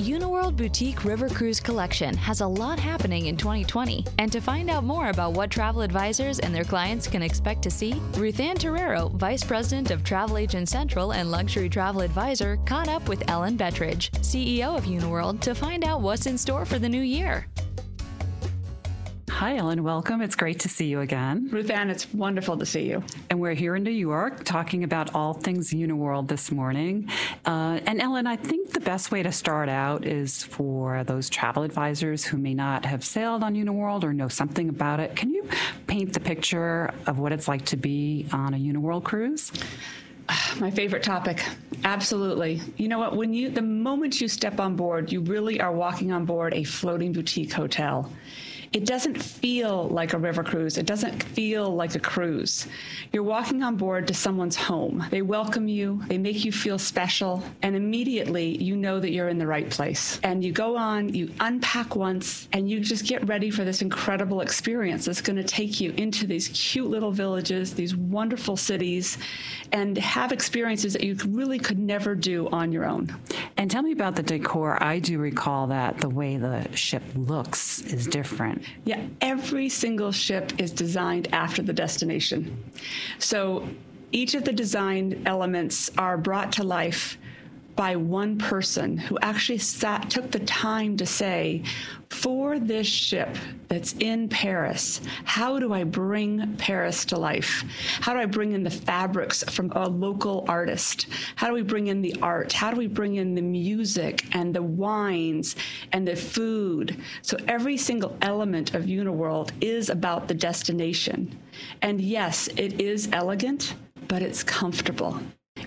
Uniworld Boutique River Cruise Collection has a lot happening in 2020. And to find out more about what travel advisors and their clients can expect to see, Ruthanne Terrero, Vice President of Travel Agent Central and Luxury Travel Advisor, caught up with Ellen Bettridge, CEO of Uniworld, to find out what's in store for the new year. Hi, Ellen. Welcome. It's great to see you again. Ruthanne, it's wonderful to see you. And we're here in New York talking about all things Uniworld this morning. Uh, and Ellen, I think the best way to start out is for those travel advisors who may not have sailed on Uniworld or know something about it. Can you paint the picture of what it's like to be on a Uniworld cruise? My favorite topic. Absolutely. You know what? When you, the moment you step on board, you really are walking on board a floating boutique hotel it doesn't feel like a river cruise. It doesn't feel like a cruise. You're walking on board to someone's home. They welcome you, they make you feel special, and immediately you know that you're in the right place. And you go on, you unpack once, and you just get ready for this incredible experience that's going to take you into these cute little villages, these wonderful cities, and have experiences that you really could never do on your own. And tell me about the decor. I do recall that the way the ship looks is different. Yeah, every single ship is designed after the destination. So each of the design elements are brought to life by one person who actually sat, took the time to say, for this ship that's in Paris, how do I bring Paris to life? How do I bring in the fabrics from a local artist? How do we bring in the art? How do we bring in the music and the wines and the food? So every single element of Uniworld is about the destination. And yes, it is elegant, but it's comfortable.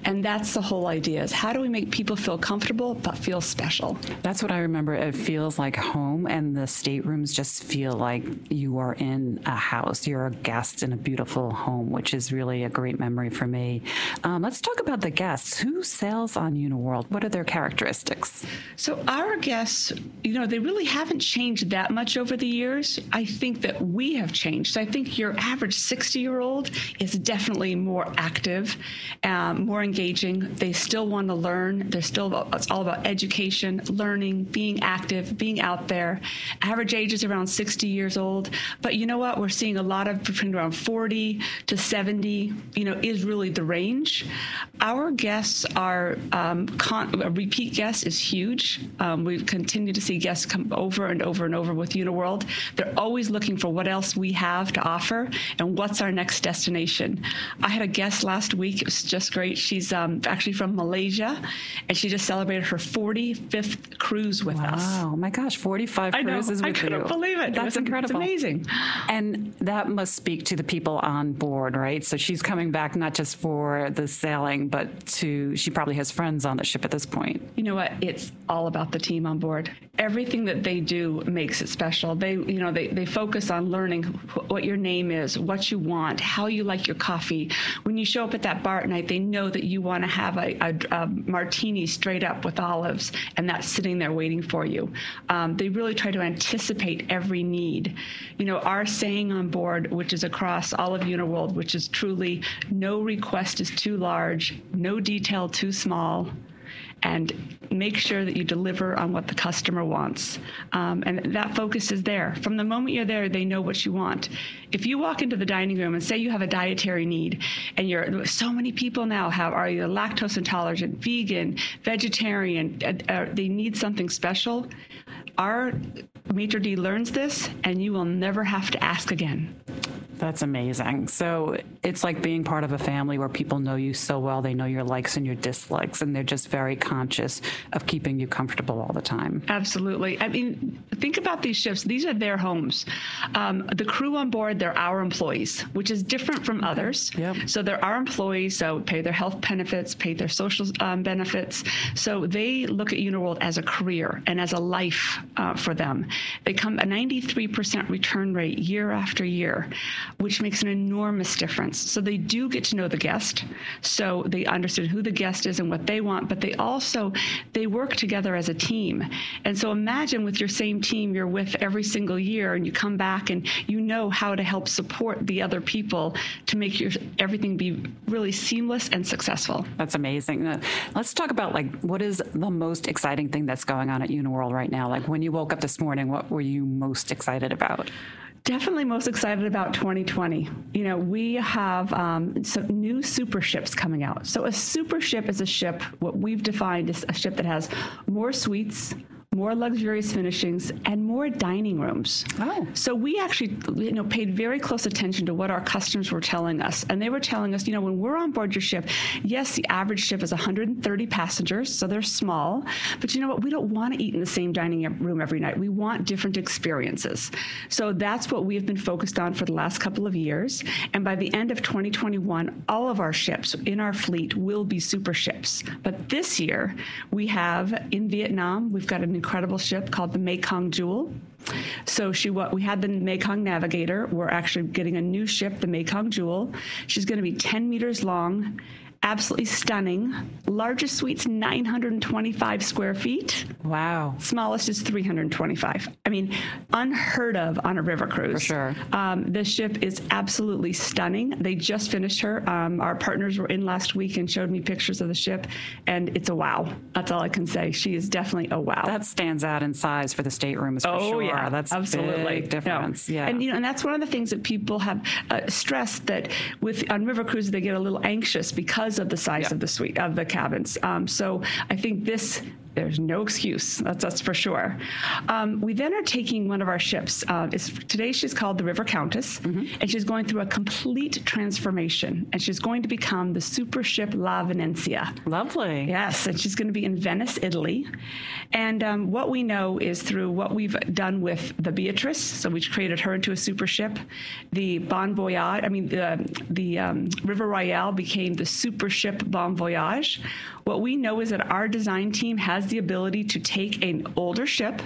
And that's the whole idea is how do we make people feel comfortable but feel special? That's what I remember. It feels like home and the staterooms just feel like you are in a house. You're a guest in a beautiful home, which is really a great memory for me. Um, let's talk about the guests. Who sails on Uniworld? What are their characteristics? So our guests, you know, they really haven't changed that much over the years. I think that we have changed. I think your average 60 year old is definitely more active, um, more engaging. They still want to learn. They're still it's all about education, learning, being active, being out there. Average age is around 60 years old, but you know what? We're seeing a lot of between around 40 to 70. You know, is really the range. Our guests are um, con- repeat guests is huge. Um, we continue to see guests come over and over and over with Uniworld. They're always looking for what else we have to offer and what's our next destination. I had a guest last week. It was just great. She She's um, actually from Malaysia, and she just celebrated her 45th cruise with wow. us. Wow, my gosh, 45 I cruises I with you. I couldn't believe it. That's it incredible. It's amazing. And that must speak to the people on board, right? So she's coming back not just for the sailing, but to, she probably has friends on the ship at this point. You know what? It's all about the team on board. Everything that they do makes it special. They, you know, they, they focus on learning what your name is, what you want, how you like your coffee. When you show up at that bar at night, they know that you want to have a, a, a, martini straight up with olives, and that's sitting there waiting for you. Um, they really try to anticipate every need. You know, our saying on board, which is across all of Uniworld, which is truly no request is too large, no detail too small and make sure that you deliver on what the customer wants. Um, and that focus is there. From the moment you're there, they know what you want. If you walk into the dining room and say you have a dietary need, and you're so many people now have are you lactose intolerant, vegan, vegetarian, uh, uh, they need something special. Our maitre d learns this, and you will never have to ask again. That's amazing. So it's like being part of a family where people know you so well. They know your likes and your dislikes, and they're just very conscious of keeping you comfortable all the time. Absolutely. I mean, think about these ships. These are their homes. Um, the crew on board, they're our employees, which is different from others. Yep. So they're our employees, so pay their health benefits, pay their social um, benefits. So they look at Uniworld as a career and as a life uh, for them. They come a 93% return rate year after year. Which makes an enormous difference. So they do get to know the guest, so they understand who the guest is and what they want, but they also they work together as a team. And so imagine with your same team you're with every single year and you come back and you know how to help support the other people to make your everything be really seamless and successful. That's amazing. Let's talk about like what is the most exciting thing that's going on at Uniworld right now? Like when you woke up this morning, what were you most excited about? Definitely most excited about 2020. You know, we have um, some new super ships coming out. So, a super ship is a ship, what we've defined as a ship that has more suites, more luxurious finishings, and more dining rooms. Oh. So we actually, you know, paid very close attention to what our customers were telling us, and they were telling us, you know, when we're on board your ship, yes, the average ship is 130 passengers, so they're small, but you know what? We don't want to eat in the same dining room every night. We want different experiences. So that's what we have been focused on for the last couple of years, and by the end of 2021, all of our ships in our fleet will be super ships. But this year, we have in Vietnam, we've got an incredible ship called the Mekong Jewel. So she what we had the Mekong Navigator. We're actually getting a new ship, the Mekong Jewel. She's going to be 10 meters long absolutely stunning. Largest suite's 925 square feet. Wow. Smallest is 325. I mean, unheard of on a river cruise. For sure. Um, this ship is absolutely stunning. They just finished her. Um, our partners were in last week and showed me pictures of the ship, and it's a wow. That's all I can say. She is definitely a wow. That stands out in size for the staterooms. For oh sure. yeah, that's absolutely big difference. No. Yeah, and you know, and that's one of the things that people have uh, stressed that with on river cruises they get a little anxious because of the size Yeah. of the suite of the cabins. Um, so I think this. There's no excuse. That's that's for sure. Um, we then are taking one of our ships. Uh, today she's called the River Countess, and she's going through a complete transformation. And she's going to become the super ship La Venezia. lovely. Yes, and she's going to be in Venice, Italy. And um, what we know is through what we've done with the Beatrice, so we created her into a super ship. The Bon Voyage, I mean, the, the um, River Royale became the super ship Bon Voyage. What we know is that our design team has the ability to take an older ship,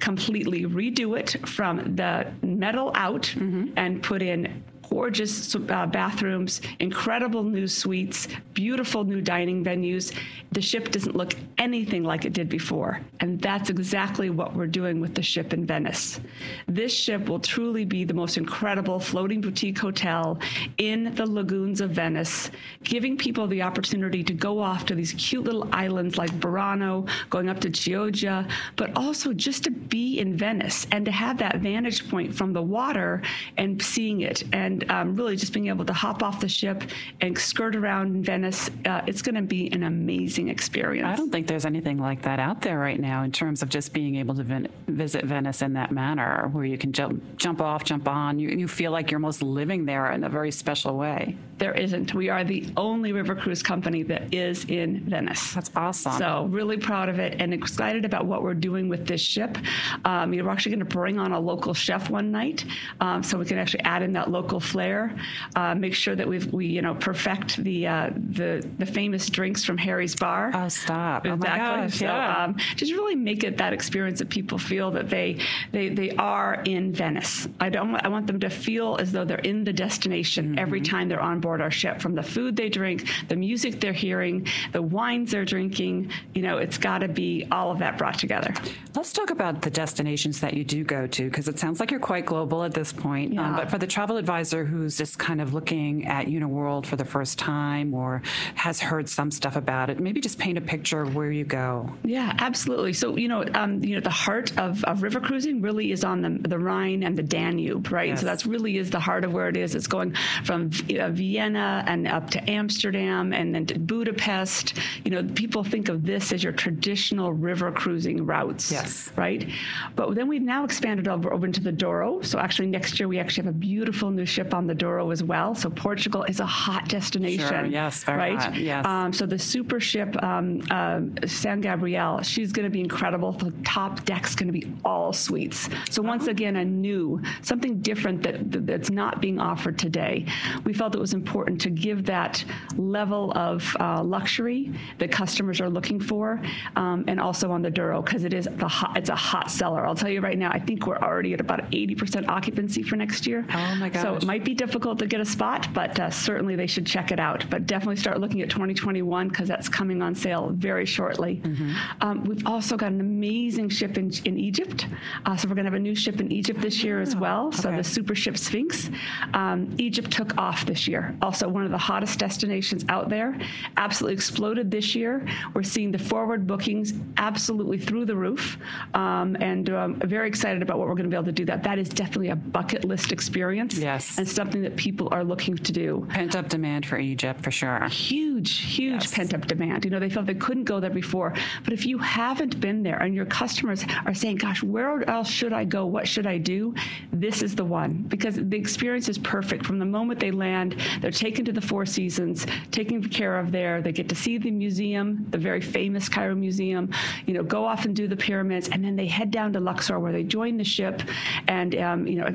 completely redo it from the metal out, mm-hmm. and put in gorgeous uh, bathrooms, incredible new suites, beautiful new dining venues. The ship doesn't look anything like it did before. And that's exactly what we're doing with the ship in Venice. This ship will truly be the most incredible floating boutique hotel in the lagoons of Venice, giving people the opportunity to go off to these cute little islands like Burano, going up to Chioggia, but also just to be in Venice and to have that vantage point from the water and seeing it. And um, really just being able to hop off the ship and skirt around Venice, uh, it's going to be an amazing experience. I don't think there's anything like that out there right now in terms of just being able to vin- visit Venice in that manner, where you can jump jump off, jump on. You, you feel like you're almost living there in a very special way. There isn't. We are the only river cruise company that is in Venice. That's awesome. So really proud of it and excited about what we're doing with this ship. Um, we're actually going to bring on a local chef one night, um, so we can actually add in that local flair. Uh, make sure that we we you know perfect the uh, the the famous drinks from Harry's Bar. Oh, stop. Oh, my gosh, so, yeah. um, just really make it that experience that people feel that they they they are in Venice. I don't. want- I want them to feel as though they're in the destination every Mm-hmm. time they're on board our ship. From the food they drink, the music they're hearing, the wines they're drinking. You know, it's got to be all of that brought together. Let's talk about the destinations that you do go to, because it sounds like you're quite global at this point. Um, but for the travel advisor who's just kind of looking at Uniworld for the first time or has heard some stuff about it, maybe just paint a picture of where you go. Yeah, absolutely. So you know, um, you know, the heart of, of river cruising really is on the the Rhine and the Danube, right? Yes. So that's really is the heart of where it is. It's going from uh, Vienna and up to Amsterdam and then to Budapest. You know, people think of this as your traditional river cruising routes, Yes. right? But then we've now expanded over, over into the Douro. So actually, next year we actually have a beautiful new on the Douro as well. So Portugal is a hot destination, Sure, yes, very right? hot, yes. Um, so the super ship um, uh, San Gabriel, she's going to be incredible. The top deck's going to be all suites. So once again, a new, something different that that- that's not being offered today. We felt it was important to give that level of uh, luxury that customers are looking for, um, and also on the Douro because it is the hot, it's a hot seller. I'll tell you right now, I think we're already at about 80% occupancy for next year. Oh, my So gosh, my might be difficult to get a spot, but uh, certainly they should check it out. But definitely start looking at 2021 because that's coming on sale very shortly. Mm-hmm. Um, we've also got an amazing ship in, in Egypt. Uh, so we're going to have a new ship in Egypt this year as well. Okay. So the super ship Sphinx. Um, Egypt took off this year. Also, one of the hottest destinations out there. Absolutely exploded this year. We're seeing the forward bookings absolutely through the roof. Um, and um, very excited about what we're going to be able to do that. That is definitely a bucket list experience. Yes. And something that people are looking to do. Pent up demand for Egypt for sure. Huge, huge yes. pent up demand. You know, they felt they couldn't go there before. But if you haven't been there and your customers are saying, gosh, where else should I go? What should I do? This is the one because the experience is perfect. From the moment they land, they're taken to the Four Seasons, taken care of there. They get to see the museum, the very famous Cairo Museum, you know, go off and do the pyramids, and then they head down to Luxor where they join the ship and, um, you know,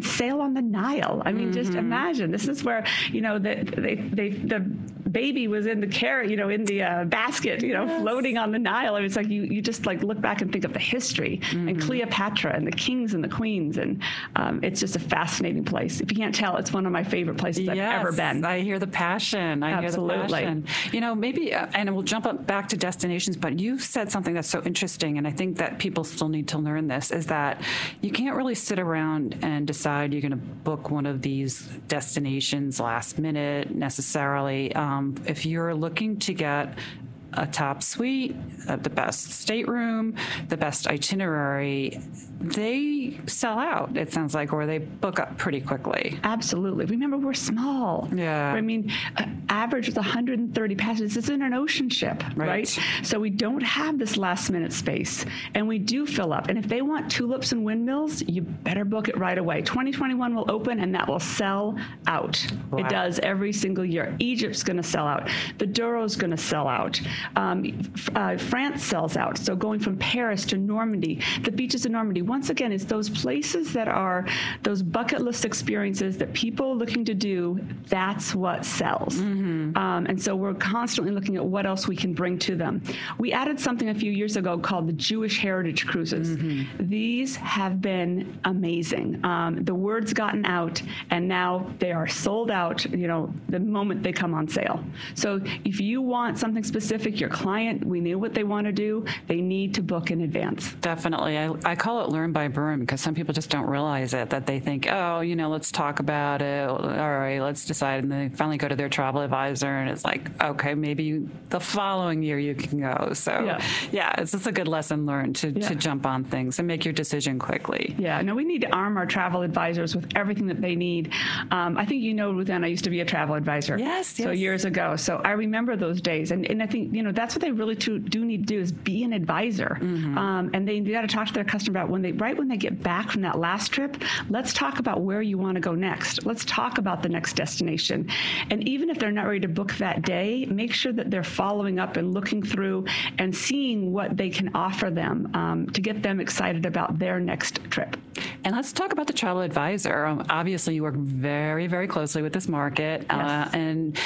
sail on the Nile. I mean, mm-hmm. just imagine this is where, you know, the, they, they, the baby was in the carrot, you know, in the uh, basket, you know, yes. floating on the Nile. It's like you, you just like look back and think of the history mm-hmm. and Cleopatra and the kings and the queens. And um, it's just a fascinating place. If you can't tell, it's one of my favorite places yes, I've ever been. I hear the passion. I Absolutely. hear the passion. You know, maybe, uh, and we'll jump up back to destinations, but you said something that's so interesting. And I think that people still need to learn this is that you can't really sit around and decide you're going to book one of these destinations last minute necessarily. Um, Um, if you're looking to get a top suite, uh, the best stateroom, the best itinerary, they sell out, it sounds like, or they book up pretty quickly. Absolutely. Remember, we're small. Yeah. I mean, uh, average is 130 passengers. It's in an ocean ship, right. right? So we don't have this last minute space, and we do fill up. And if they want tulips and windmills, you better book it right away. 2021 will open, and that will sell out. Wow. It does every single year. Egypt's going to sell out. The Douro's going to sell out. Um, uh, France sells out. So going from Paris to Normandy, the beaches of Normandy, once again, it's those places that are those bucket list experiences that people looking to do, that's what sells. Mm-hmm. Um, and so we're constantly looking at what else we can bring to them. We added something a few years ago called the Jewish Heritage Cruises. Mm-hmm. These have been amazing. Um, the word's gotten out, and now they are sold out, you know, the moment they come on sale. So if you want something specific, your client, we knew what they want to do, they need to book in advance. Definitely. I, I call it learn by burn because some people just don't realize it, that they think, oh, you know, let's talk about it. All right, let's decide. And they finally go to their travel advisor and it's like, okay, maybe the following year you can go. So, yeah, yeah it's just a good lesson learned to, yeah. to jump on things and make your decision quickly. Yeah, no, we need to arm our travel advisors with everything that they need. Um, I think you know, Ruthanne, I used to be a travel advisor. Yes, So years ago. So I remember those days. And, and I think, you know, that's what they really to, do need to do is be an advisor. Mm-hmm. Um, and they, got to talk to their customer about when they, right when they get back from that last trip, let's talk about where you want to go next. Let's talk about the next destination. And even if they're not ready to book that day, make sure that they're following up and looking through and seeing what they can offer them um, to get them excited about their next trip. And let's talk about the travel advisor. Um, obviously, you work very, very closely with this market. Uh, yes. Uh, and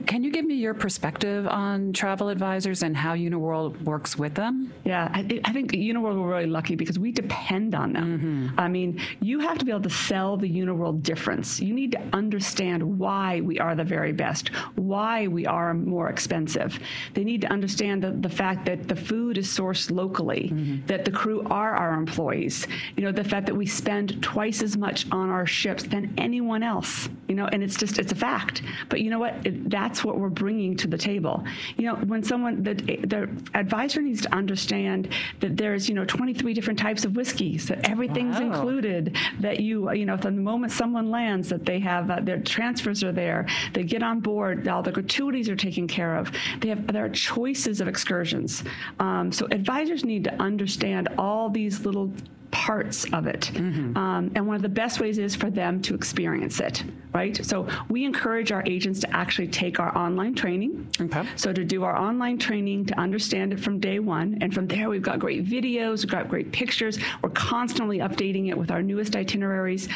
can you give me your perspective on travel advisors and how Uniworld works with them? Yeah, I, I think Uniworld we're really lucky because we depend on them. Mm-hmm. I mean, you have to be able to sell the Uniworld difference. You need to understand why we are the very best, why we are more expensive. They need to understand the, the fact that the food is sourced locally, mm-hmm. that the crew are our employees. You know, the fact that we spend twice as much on our ships than anyone else. You know, and it's just it's a fact. But you know what? It, that that's what we're bringing to the table. You know, when someone, the, the advisor needs to understand that there's, you know, 23 different types of whiskeys, that everything's wow. included, that you, you know, from the moment someone lands, that they have, uh, their transfers are there, they get on board, all the gratuities are taken care of. They have, there are choices of excursions. Um, so advisors need to understand all these little parts of it. Mm-hmm. Um, and one of the best ways is for them to experience it, right? So we encourage our agents to actually take our online training. Okay. So to do our online training to understand it from day one. And from there, we've got great videos, we've got great pictures. We're constantly updating it with our newest itineraries.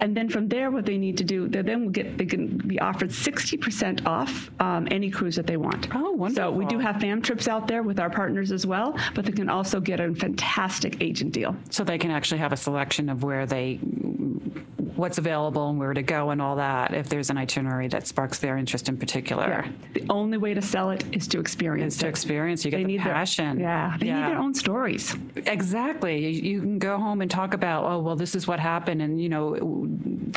And then from there, what they need to do, they then will get, they can be offered 60% off um, any cruise that they want. Oh, wonderful. So we do have fam trips out there with our partners as well, but they can also get a fantastic agent deal. So they can actually have a selection of where they what's available and where to go and all that if there's an itinerary that sparks their interest in particular. Yeah. The only way to sell it is to experience Is to it. experience. You get They the need their- passion. yeah, they need their own stories. Exactly. You you can go home and talk about, oh, well, this is what happened, and you know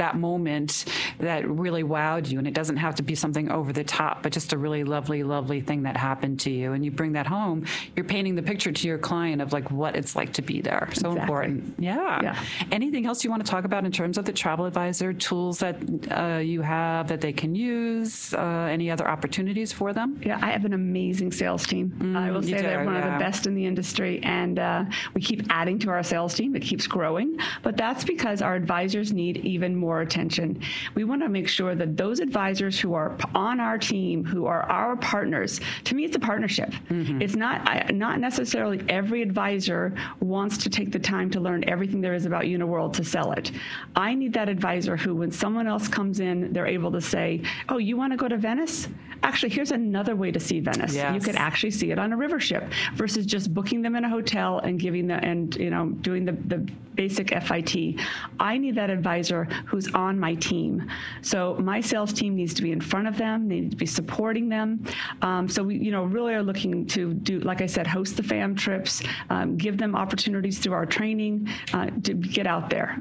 that moment that really wowed you, and it doesn't have to be something over the top, but just a really lovely, lovely thing that happened to you, and you bring that home. You're painting the picture to your client of like what it's like to be there. So Exactly. important. Yeah. Yeah. Anything else you want to talk about in terms of the travel advisor tools that uh, you have that they can use? Uh, any other opportunities for them? Yeah, I have an amazing sales team. I will Mm, say they're do, one of the best in the industry, and uh, we keep adding to our sales team. It keeps growing, but that's because our advisors need even more attention. We want to make sure that those advisors who are on our team, who are our partners, to me, it's a partnership. Mm-hmm. It's not I, not necessarily every advisor wants to take the time to learn everything there is about Uniworld to sell it. I need that advisor who, when someone else comes in, they're able to say, "Oh, you want to go to Venice? Actually, here's another way to see Venice. You could actually see it on a river ship versus just booking them in a hotel and giving them and you know doing the, the basic FIT. I need that advisor who's on my team. So my sales team needs to be in front of them. They need to be supporting them. Um, so we you know really are looking to do like I said, host the fam trips, um, give them opportunities through our training uh, to get out there.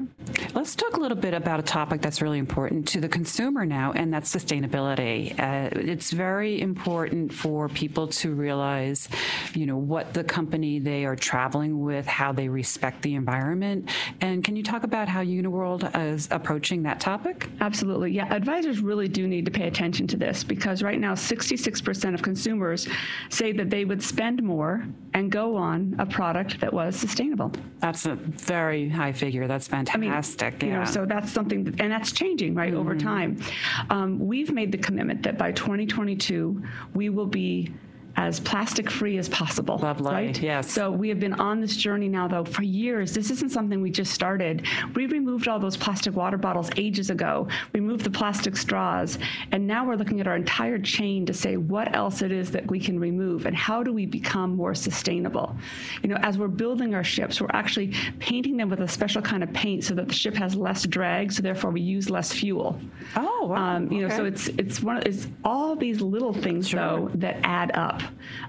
Let's talk a little bit about a topic that's really important to the consumer now, and that's sustainability. Uh, it's very important for people to realize, you know, what the company they are traveling with, how they respect the environment. And can you talk about how Uniworld is approaching that topic? Absolutely. Yeah, advisors really do need to pay attention to this because right now 66% of consumers say that they would spend more and go on a product that was sustainable. That's a very high figure. That's I mean, fantastic. you know, yeah. so that's something, that- and that's changing right over Mm-hmm. time. Um, we've made the commitment that by 2022 we will be as plastic free as possible. Lovely, Right? yes. So we have been on this journey now, though, for years. This isn't something we just started. We removed all those plastic water bottles ages ago. We removed the plastic straws, and now we're looking at our entire chain to say what else it is that we can remove and how do we become more sustainable. You know, as we're building our ships, we're actually painting them with a special kind of paint so that the ship has less drag, so therefore we use less fuel. oh, wow. Um, you know, so it's it's one of, it's all these little things though that add up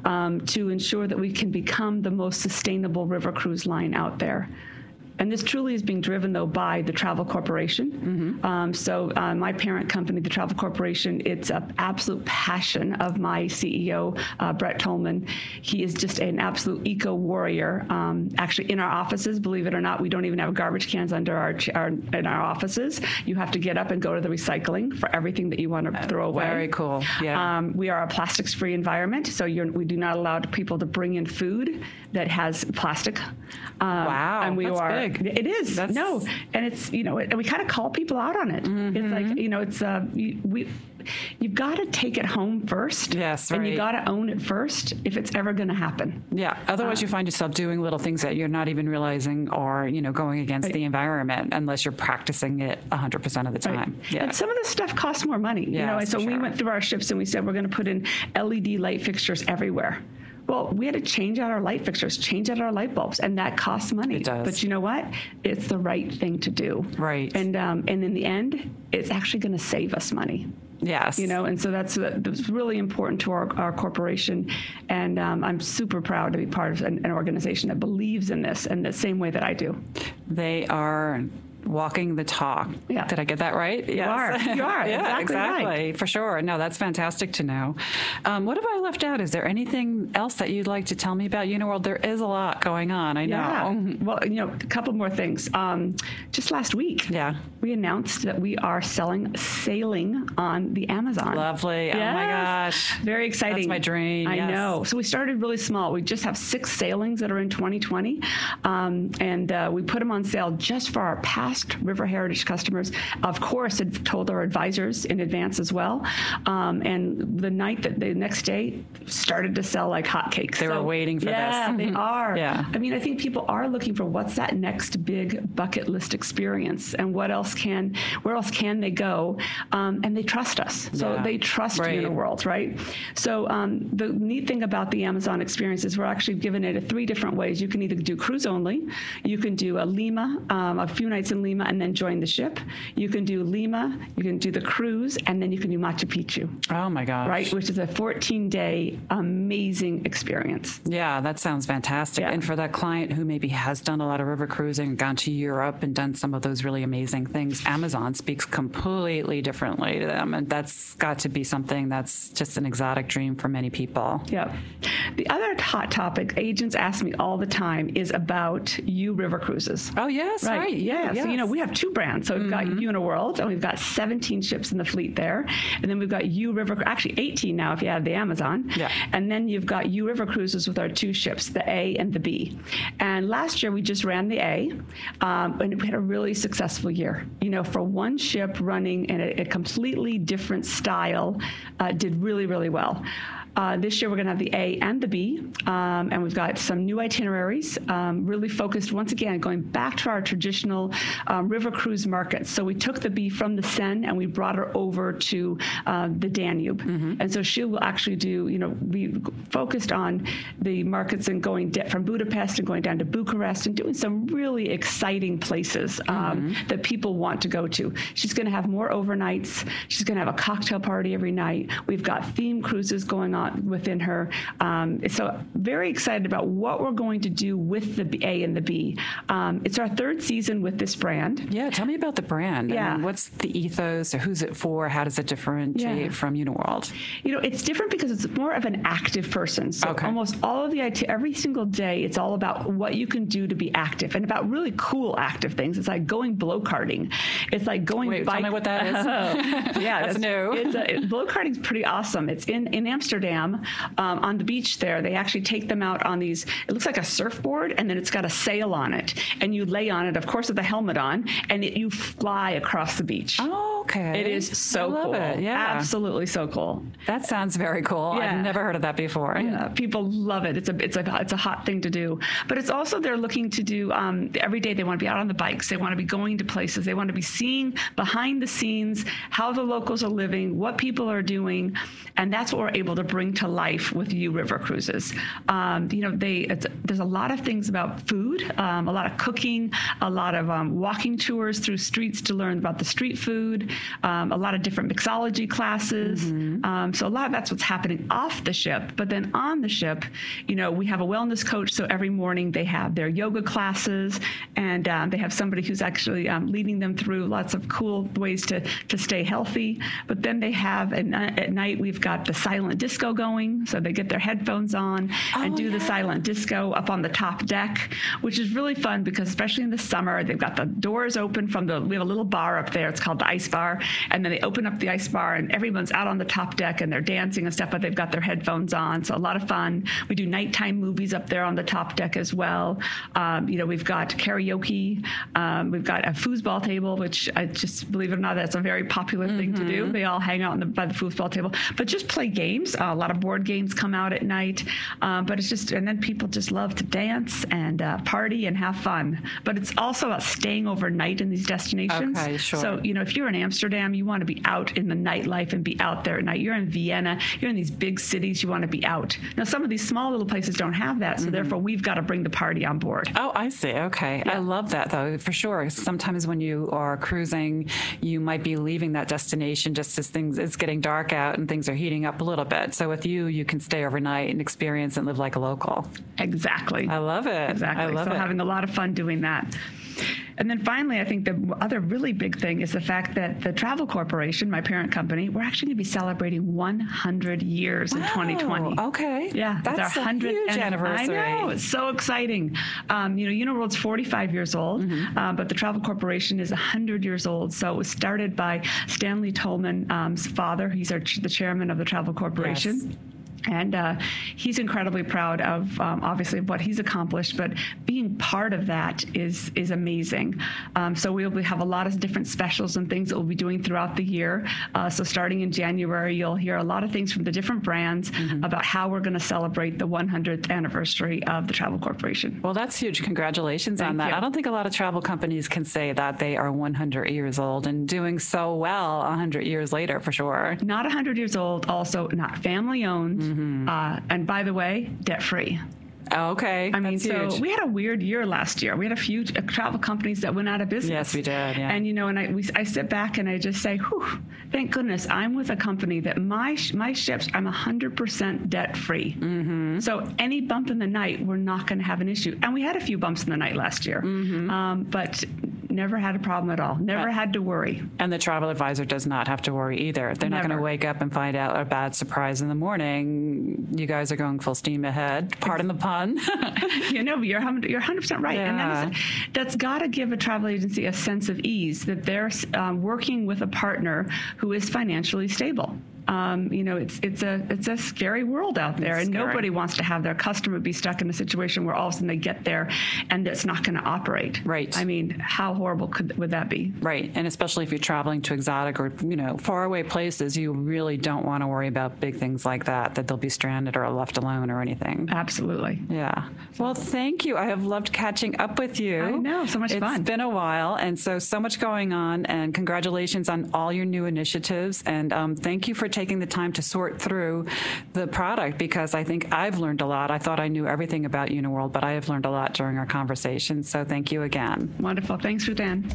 um, to ensure that we can become the most sustainable river cruise line out there. And this truly is being driven, though, by the Travel Corporation. Mm-hmm. Um, so, uh, my parent company, the Travel Corporation, it's an absolute passion of my CEO, uh, Brett Tollman. He is just an absolute eco warrior. Um, actually, in our offices, believe it or not, we don't even have garbage cans under our, ch- our in our offices. You have to get up and go to the recycling for everything that you want to throw away. very cool. Yeah. Um, we are a plastics-free environment, so you're, we do not allow people to bring in food that has plastic. Um, Wow, and we that's are. big. It is That's- no, and it's you know, and we kind of call people out on it. It's Mm-hmm. like you know, it's uh, we you've got to take it home first. Yes, and you right. got to own it first if it's ever going to happen. Yeah. Otherwise, uh, you find yourself doing little things that you're not even realizing are, you know, going against the environment unless you're practicing it 100% of the time. Yeah. And some of this stuff costs more money. you know, and so for we went through our ships and we said we're going to put in LED light fixtures everywhere. Well, we had to change out our light fixtures, change out our light bulbs, and that costs money. It does. But you know what? It's the right thing to do. Right. And um, and in the end, it's actually going to save us money. yes. You know, and so that's that's really important to our, our corporation, and um, I'm super proud to be part of an, an organization that believes in this in the same way that I do. They are walking the talk. Yeah. Did I get that right? You are. You are. yeah, Exactly right. For sure. No, that's fantastic to know. Um, what have I left out? Is there anything else that you'd like to tell me about Uniworld? There is a lot going on. I know. Yeah. Well, you know, a couple more things. Um, just last week, Yeah. we announced that we are selling sailing on the Amazon. Lovely. Oh my gosh. Very exciting. That's my dream, I yes. know. So we started really small. We just have six sailings that are in 2020, um, and uh, we put them on sale just for our past River Heritage customers. Of course, had told our advisors in advance as well. Um, and the night that the next day started to sell like hotcakes. They were waiting for this. yeah, they are. Yeah. I mean, I think people are looking for what's that next big bucket list experience, and what else can, where else can they go? Um, and they trust us, so Yeah. they trust Right. Uniworld, right? So um, the neat thing about the Amazon experience is we're actually giving it three different ways. You can either do cruise only, you can do a Lima, um, a few nights in Lima and then join the ship. You can do Lima, you can do the cruise, and then you can do Machu Picchu. Oh my gosh. Right, which is a 14 day amazing experience. Yeah, that sounds fantastic. Yeah. And for that client who maybe has done a lot of river cruising, gone to Europe and done some of those really amazing things, Amazon speaks completely differently to them. And that's got to be something that's just an exotic dream for many people. Yep. The other hot topic agents ask me all the time is about U River Cruises. Oh, yes, right. Yeah. So, you know, we have two brands. So we've got Uniworld, and a World and we've got 17 ships in the fleet there. And then we've got U River, actually 18 now if you add the Amazon. Yeah. And then you've got U River Cruises with our two ships, the A and the B. And last year we just ran the A, um, and we had a really successful year. You know, for one ship running in a, a completely different style, uh, did really, really well. Uh, this year we're going to have the A and the B, um, and we've got some new itineraries, um, really focused once again going back to our traditional um, river cruise markets. So we took the B from the Seine and we brought her over to uh, the Danube, and so she will actually do. You know, we focused on the markets and going de- from Budapest and going down to Bucharest and doing some really exciting places um, that people want to go to. She's going to have more overnights. She's going to have a cocktail party every night. We've got theme cruises going on within her. Um, so very excited about what we're going to do with the A and the B. Um, it's our third season with this brand. Yeah, tell me about the brand. I Yeah. mean, what's the ethos or who's it for? How does it differentiate Yeah. from Uniworld? You know, it's different because it's more of an active person. So Okay. almost all of the IT, every single day, it's all about what you can do to be active and about really cool active things. It's like going blow karting. It's like going Wait, tell bike. me what that is. Yeah, That's new. It's a, it, blow karting's pretty awesome. It's in in Amsterdam um, on the beach there. They actually take them out on these. It looks like a surfboard, and then it's got a sail on it, and you lay on it, of course, with a helmet on, and it, you fly across the beach. Oh, okay. It is so I love cool. It. Yeah. absolutely so cool. That sounds very cool. Yeah. I've never heard of that before. Yeah, people love it. It's a it's a it's a hot thing to do. But it's also they're looking to do um, every day. They want to be out on the bikes. They want to be going to places. They want to be seeing behind the scenes how the locals are living, what people are doing, and that's what we're able to bring to life with U River Cruises. Um, you know, they it's, there's a lot of things about food, um, a lot of cooking, a lot of um, walking tours through streets to learn about the street food, um, a lot of different mixology classes. Um, so a lot of that's what's happening off the ship. But then on the ship, you know, we have a wellness coach. So every morning they have their yoga classes, and um, they have somebody who's actually um, leading them through lots of cool ways to to stay healthy. But then they have at, ni- at night we've got the silent disco going, so they get their headphones on and Oh, do the silent disco up on the top deck, which is really fun because especially in the summer they've got the doors open from the we have a little bar up there. It's called the ice bar, and then they open up the ice bar and everyone's out on the top deck and they're dancing and stuff, but they've got their headphones on. So a lot of fun. We do nighttime movies up there on the top deck as well. Um, you know, we've got karaoke. Um, we've got a foosball table, which I just believe it or not, that's a very popular thing to do. They all hang out the, by the foosball table, but just play games. Uh, a lot of board games come out at night. Um, but it's just, and then people just love to dance and uh, party and have fun. But it's also about staying overnight in these destinations. Okay, sure. So, you know, if you're in Amsterdam, you want to be out in the nightlife and be out there at night. You're in Vienna, you're in these big cities, you want to be out. Now, some of these small little places don't have that, Mm-hmm. so therefore we've got to bring the party on board. Oh, I see. Okay. I love that though, for sure. Sometimes when you are cruising, you might be leaving that destination just as things it's getting dark out and things are heating up a little bit. So with you, you can stay overnight and experience and live like a local. Exactly. I love it. Exactly. I love so it. having a lot of fun doing that. And then finally, I think the other really big thing is the fact that the Travel Corporation, my parent company, we're actually going to be celebrating 100 years in 2020. Oh, okay. Yeah, That's our a 100th huge an- anniversary. I know, it's so exciting. Um, you know, Uniworld's 45 years old, Mm-hmm. uh, but the Travel Corporation is 100 years old. So it was started by Stanley Tollman's um, father. He's our, ch- the chairman of the Travel Corporation. Yes. And uh, he's incredibly proud of, um, obviously, what he's accomplished. But being part of that is is amazing. Um, so we'll have a lot of different specials and things that we'll be doing throughout the year. Uh, so starting in January, you'll hear a lot of things from the different brands about how we're going to celebrate the 100th anniversary of the Travel Corporation. Well, that's huge. Congratulations on that. you. I don't think a lot of travel companies can say that they are 100 years old and doing so well 100 years later, for sure. Not 100 years old, also not family owned, uh, and by the way, debt free. Oh, okay. I mean, That's so huge. we had a weird year last year. We had a few uh, travel companies that went out of business. Yes, we did, yeah. And you know, and I we, I sit back and I just say, Whew, thank goodness I'm with a company that my my ships I'm 100% debt free. Mm-hmm. So any bump in the night, we're not going to have an issue. And we had a few bumps in the night last year, Mm-hmm. um, but never had a problem at all. Never had to worry. And the travel advisor does not have to worry either. They're not going to wake up and find out a bad surprise in the morning. You guys are going full steam ahead. Pardon the pun. you know, you're 100, you're 100% right. And Yeah. that is, that's got to give a travel agency a sense of ease that they're um, working with a partner who is financially stable. Um, you know, it's it's a it's a scary world out there, It's and scary. nobody wants to have their customer be stuck in a situation where all of a sudden they get there and it's not going to operate. Right. I mean, how horrible could would that be? right. And especially if you're traveling to exotic or, you know, faraway places, you really don't want to worry about big things like that, that they'll be stranded or left alone or anything. Absolutely. Yeah. Well, thank you. I have loved catching up with you. I know, so much It's fun. It's been a while, and so so much going on. And congratulations on all your new initiatives. And um, thank you for taking the time to sort through the product because I think I've learned a lot. I thought I knew everything about Uniworld, but I have learned a lot during our conversation. So thank you again. Wonderful. Thanks, Ruthanne.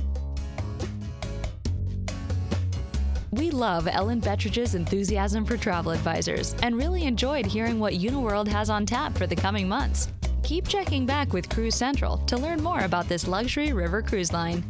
We love Ellen Bettridge's enthusiasm for travel advisors and really enjoyed hearing what Uniworld has on tap for the coming months. Keep checking back with Cruise Central to learn more about this luxury river cruise line.